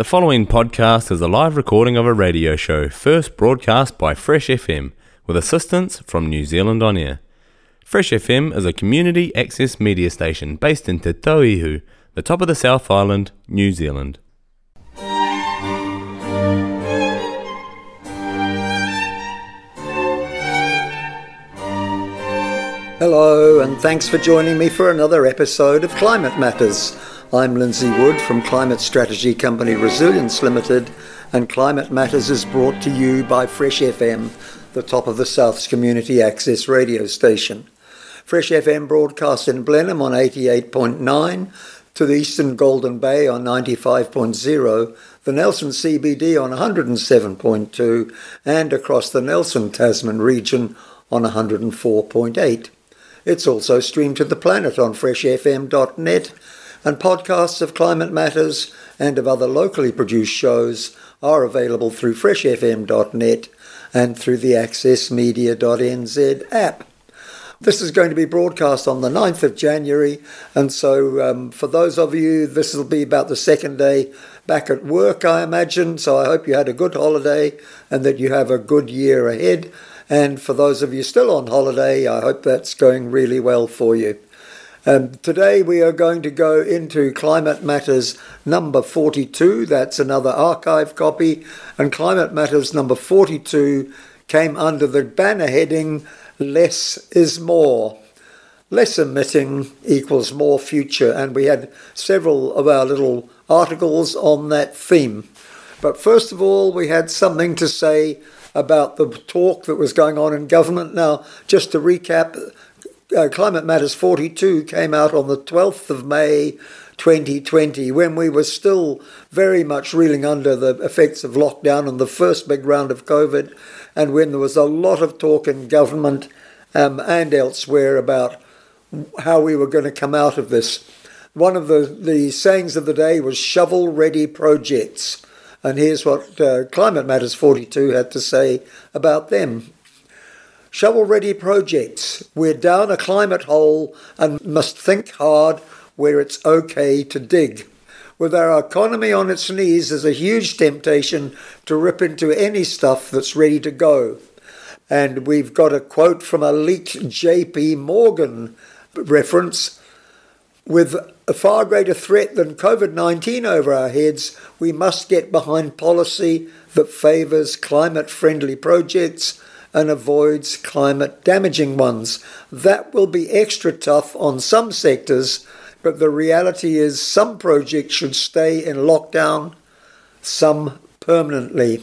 The following podcast is a live recording of a radio show first broadcast by Fresh FM with assistance from New Zealand On Air. Fresh FM is a community access media station based in Te Tauihu, the top of the South Island, New Zealand. Hello, and thanks for joining me for another episode of Climate Matters. I'm Lindsay Wood from climate strategy company Resilience Limited, and Climate Matters is brought to you by Fresh FM, the top of the South's community access radio station. Fresh FM broadcasts in Blenheim on 88.9, to the Eastern Golden Bay on 95.0, the Nelson CBD on 107.2, and across the Nelson Tasman region on 104.8. It's also streamed to the planet on freshfm.net and podcasts of Climate Matters and of other locally produced shows are available through freshfm.net and through the accessmedia.nz app. This is going to be broadcast on the 9th of January, and so um, for those of you, this will be about the second day back at work, I imagine. So I hope you had a good holiday and that you have a good year ahead. And for those of you still on holiday, I hope that's going really well for you. Um, today we are going to go into Climate Matters number 42. That's another archive copy. And Climate Matters number 42 came under the banner heading Less is More. Less emitting equals more future. And we had several of our little articles on that theme. But first of all, we had something to say about the talk that was going on in government. Now, just to recap, uh, Climate Matters 42 came out on the 12th of May 2020 when we were still very much reeling under the effects of lockdown and the first big round of COVID, and when there was a lot of talk in government um, and elsewhere about how we were going to come out of this. One of the, the sayings of the day was shovel ready projects. And here's what uh, Climate Matters 42 had to say about them. Shovel ready projects. We're down a climate hole and must think hard where it's okay to dig. With our economy on its knees, there's a huge temptation to rip into any stuff that's ready to go. And we've got a quote from a leaked JP Morgan reference with a far greater threat than COVID 19 over our heads, we must get behind policy that favours climate friendly projects and avoids climate damaging ones. That will be extra tough on some sectors, but the reality is some projects should stay in lockdown, some permanently.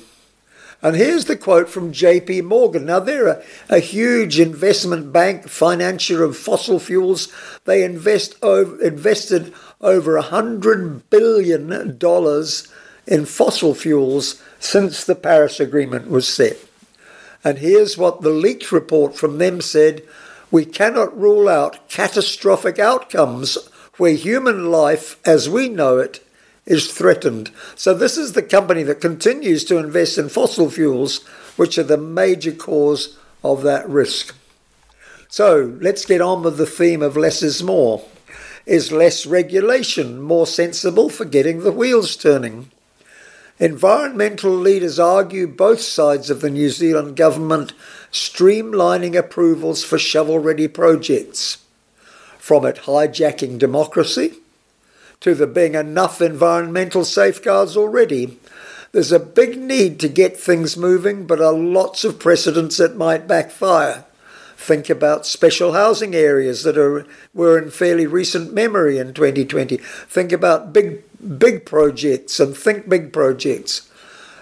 And here's the quote from JP Morgan. Now, they're a, a huge investment bank, financier of fossil fuels. They invest over, invested over $100 billion in fossil fuels since the Paris Agreement was set. And here's what the leaked report from them said We cannot rule out catastrophic outcomes where human life as we know it is threatened. So, this is the company that continues to invest in fossil fuels, which are the major cause of that risk. So, let's get on with the theme of less is more. Is less regulation more sensible for getting the wheels turning? Environmental leaders argue both sides of the New Zealand government streamlining approvals for shovel ready projects, from it hijacking democracy to there being enough environmental safeguards already. There's a big need to get things moving, but are lots of precedents that might backfire. Think about special housing areas that are were in fairly recent memory in 2020. Think about big big projects and think big projects.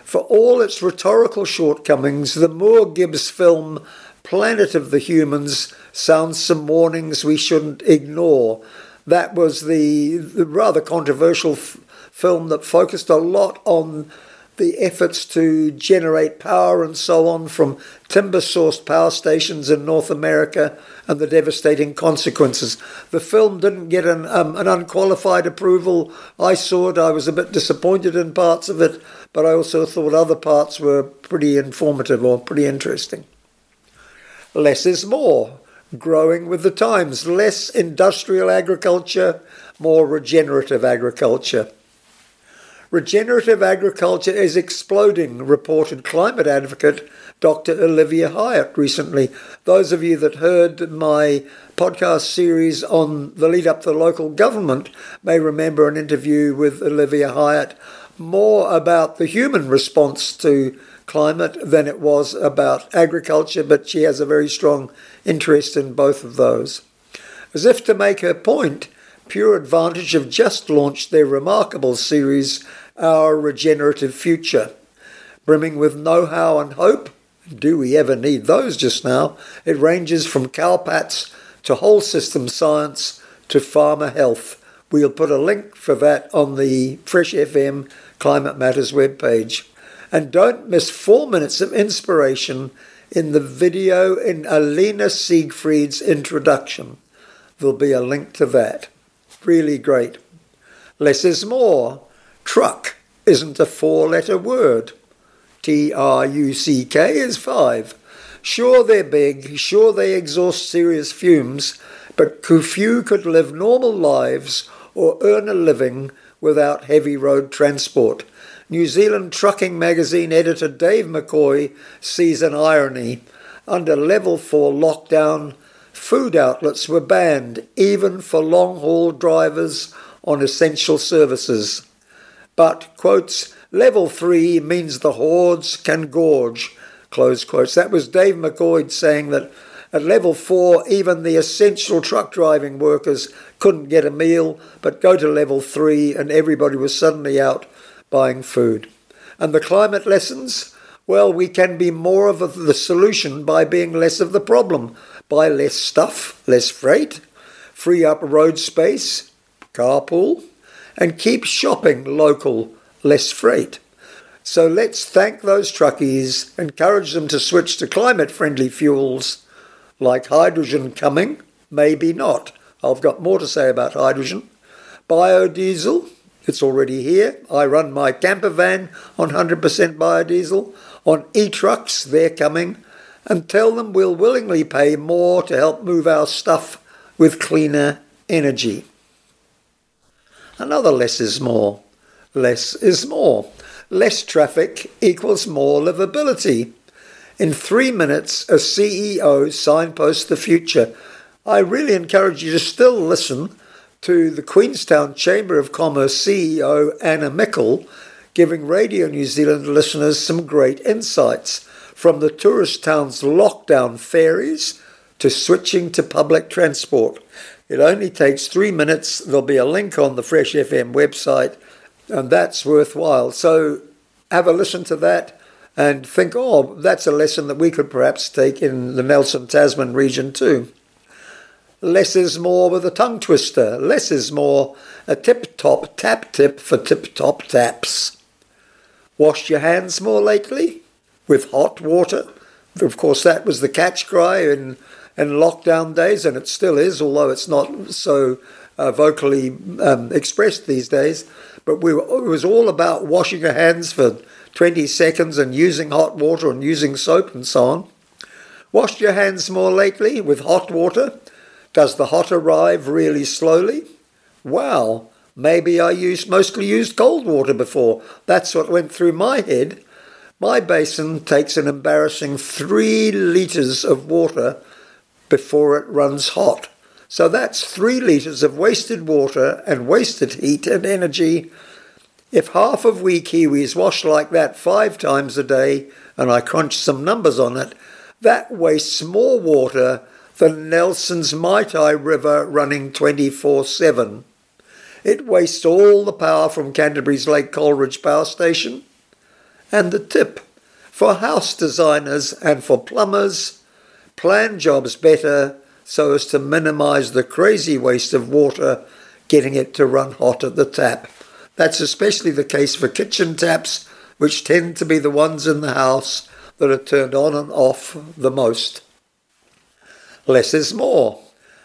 For all its rhetorical shortcomings, the Moore Gibbs film Planet of the Humans sounds some warnings we shouldn't ignore. That was the, the rather controversial f- film that focused a lot on the efforts to generate power and so on from timber sourced power stations in North America and the devastating consequences. The film didn't get an, um, an unqualified approval. I saw it, I was a bit disappointed in parts of it, but I also thought other parts were pretty informative or pretty interesting. Less is more. Growing with the times, less industrial agriculture, more regenerative agriculture. Regenerative agriculture is exploding, reported climate advocate Dr. Olivia Hyatt recently. Those of you that heard my podcast series on the lead up to local government may remember an interview with Olivia Hyatt more about the human response to climate than it was about agriculture, but she has a very strong interest in both of those. As if to make her point, Pure Advantage have just launched their remarkable series, Our Regenerative Future. Brimming with know how and hope, do we ever need those just now? It ranges from cowpats to whole system science to farmer health. We'll put a link for that on the Fresh FM Climate Matters webpage. And don't miss four minutes of inspiration in the video in Alina Siegfried's introduction. There'll be a link to that. Really great. Less is more. Truck isn't a four letter word. T R U C K is five. Sure, they're big, sure, they exhaust serious fumes, but few could live normal lives or earn a living without heavy road transport. New Zealand Trucking Magazine editor Dave McCoy sees an irony. Under level 4 lockdown, food outlets were banned, even for long haul drivers on essential services. But, quotes, level 3 means the hordes can gorge, close quotes. That was Dave McCoy saying that at level four, even the essential truck driving workers couldn't get a meal, but go to level three and everybody was suddenly out buying food. And the climate lessons? Well, we can be more of the solution by being less of the problem. Buy less stuff, less freight, free up road space, carpool, and keep shopping local, less freight. So let's thank those truckies, encourage them to switch to climate friendly fuels like hydrogen coming, maybe not. I've got more to say about hydrogen. Biodiesel, it's already here. I run my camper van on 100% biodiesel. On e trucks, they're coming. And tell them we'll willingly pay more to help move our stuff with cleaner energy. Another less is more. Less is more. Less traffic equals more livability. In three minutes, a CEO signposts the future. I really encourage you to still listen to the Queenstown Chamber of Commerce CEO Anna Mickle giving Radio New Zealand listeners some great insights from the tourist town's lockdown ferries to switching to public transport. It only takes three minutes. There'll be a link on the Fresh FM website, and that's worthwhile. So have a listen to that and think, oh, that's a lesson that we could perhaps take in the Nelson Tasman region too. Less is more with a tongue twister. Less is more a tip top tap tip for tip top taps. Washed your hands more lately? With hot water? Of course, that was the catch cry in, in lockdown days, and it still is, although it's not so uh, vocally um, expressed these days. But we were, it was all about washing your hands for 20 seconds and using hot water and using soap and so on. Washed your hands more lately with hot water? Does the hot arrive really slowly? Wow, maybe I used mostly used cold water before. That's what went through my head. My basin takes an embarrassing three litres of water before it runs hot. So that's three litres of wasted water and wasted heat and energy if half of we Kiwis wash like that five times a day, and I crunch some numbers on it, that wastes more water than Nelson's Maitai River running 24 7. It wastes all the power from Canterbury's Lake Coleridge Power Station. And the tip for house designers and for plumbers plan jobs better so as to minimise the crazy waste of water getting it to run hot at the tap. That's especially the case for kitchen taps, which tend to be the ones in the house that are turned on and off the most. Less is more.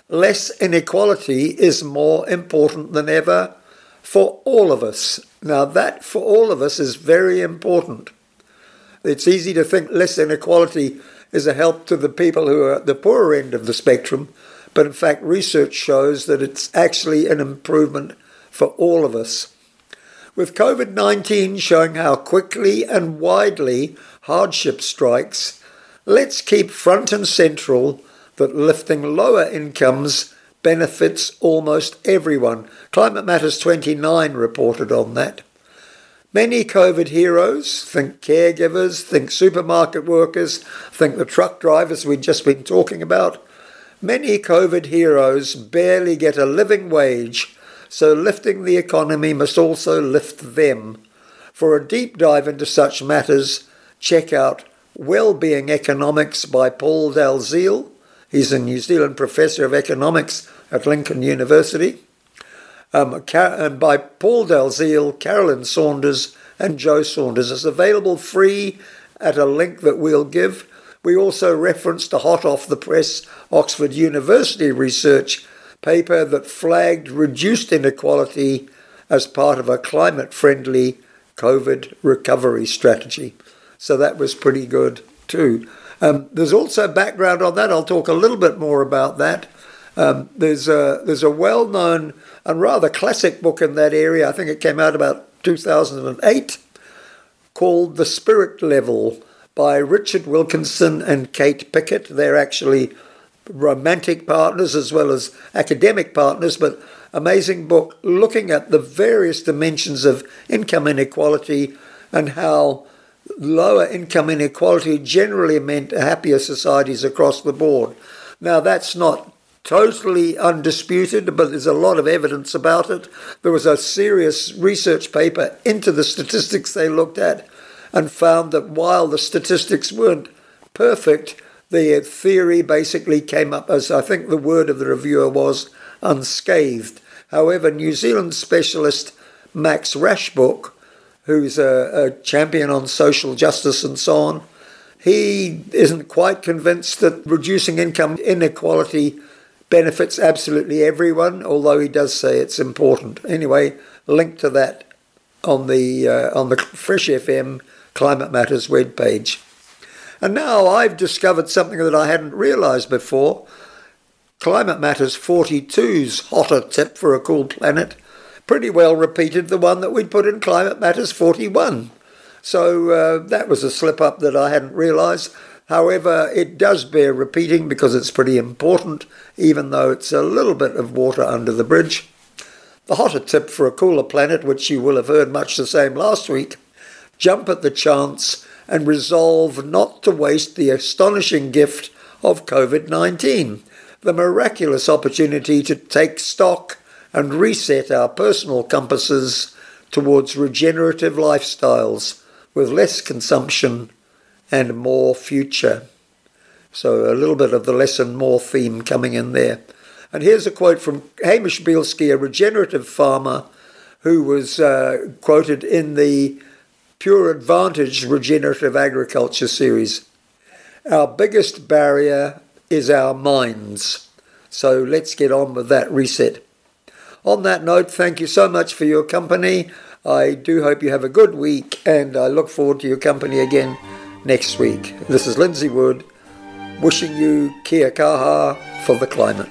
Less inequality is more important than ever for all of us. Now, that for all of us is very important. It's easy to think less inequality is a help to the people who are at the poorer end of the spectrum, but in fact, research shows that it's actually an improvement for all of us. With COVID 19 showing how quickly and widely hardship strikes, let's keep front and central that lifting lower incomes benefits almost everyone. Climate Matters 29 reported on that. Many COVID heroes, think caregivers, think supermarket workers, think the truck drivers we've just been talking about. Many COVID heroes barely get a living wage, so lifting the economy must also lift them. For a deep dive into such matters, check out Wellbeing Economics by Paul Dalziel. He's a New Zealand professor of economics at Lincoln University um, and by Paul Dalziel, Carolyn Saunders, and Joe Saunders. It's available free at a link that we'll give. We also referenced a hot off the press Oxford University research paper that flagged reduced inequality as part of a climate friendly COVID recovery strategy. So that was pretty good too. Um, there's also background on that. I'll talk a little bit more about that. Um, there's a there's a well known and rather classic book in that area. I think it came out about 2008, called The Spirit Level by Richard Wilkinson and Kate Pickett. They're actually romantic partners as well as academic partners, but amazing book looking at the various dimensions of income inequality and how lower income inequality generally meant happier societies across the board. Now, that's not totally undisputed, but there's a lot of evidence about it. There was a serious research paper into the statistics they looked at and found that while the statistics weren't perfect, the theory basically came up as I think the word of the reviewer was unscathed. However, New Zealand specialist Max Rashbrooke, who's a, a champion on social justice and so on, he isn't quite convinced that reducing income inequality benefits absolutely everyone, although he does say it's important. Anyway, link to that on the uh, on the Fresh FM Climate Matters webpage. And now I've discovered something that I hadn't realised before. Climate Matters 42's hotter tip for a cool planet pretty well repeated the one that we'd put in Climate Matters 41. So uh, that was a slip up that I hadn't realised. However, it does bear repeating because it's pretty important, even though it's a little bit of water under the bridge. The hotter tip for a cooler planet, which you will have heard much the same last week jump at the chance and resolve not to waste the astonishing gift of COVID 19, the miraculous opportunity to take stock and reset our personal compasses towards regenerative lifestyles with less consumption and more future. So a little bit of the less and more theme coming in there. And here's a quote from Hamish Bielski, a regenerative farmer who was uh, quoted in the Pure Advantage Regenerative Agriculture series. Our biggest barrier is our minds. So let's get on with that reset. On that note, thank you so much for your company. I do hope you have a good week and I look forward to your company again next week. This is Lindsay Wood wishing you kia kaha for the climate.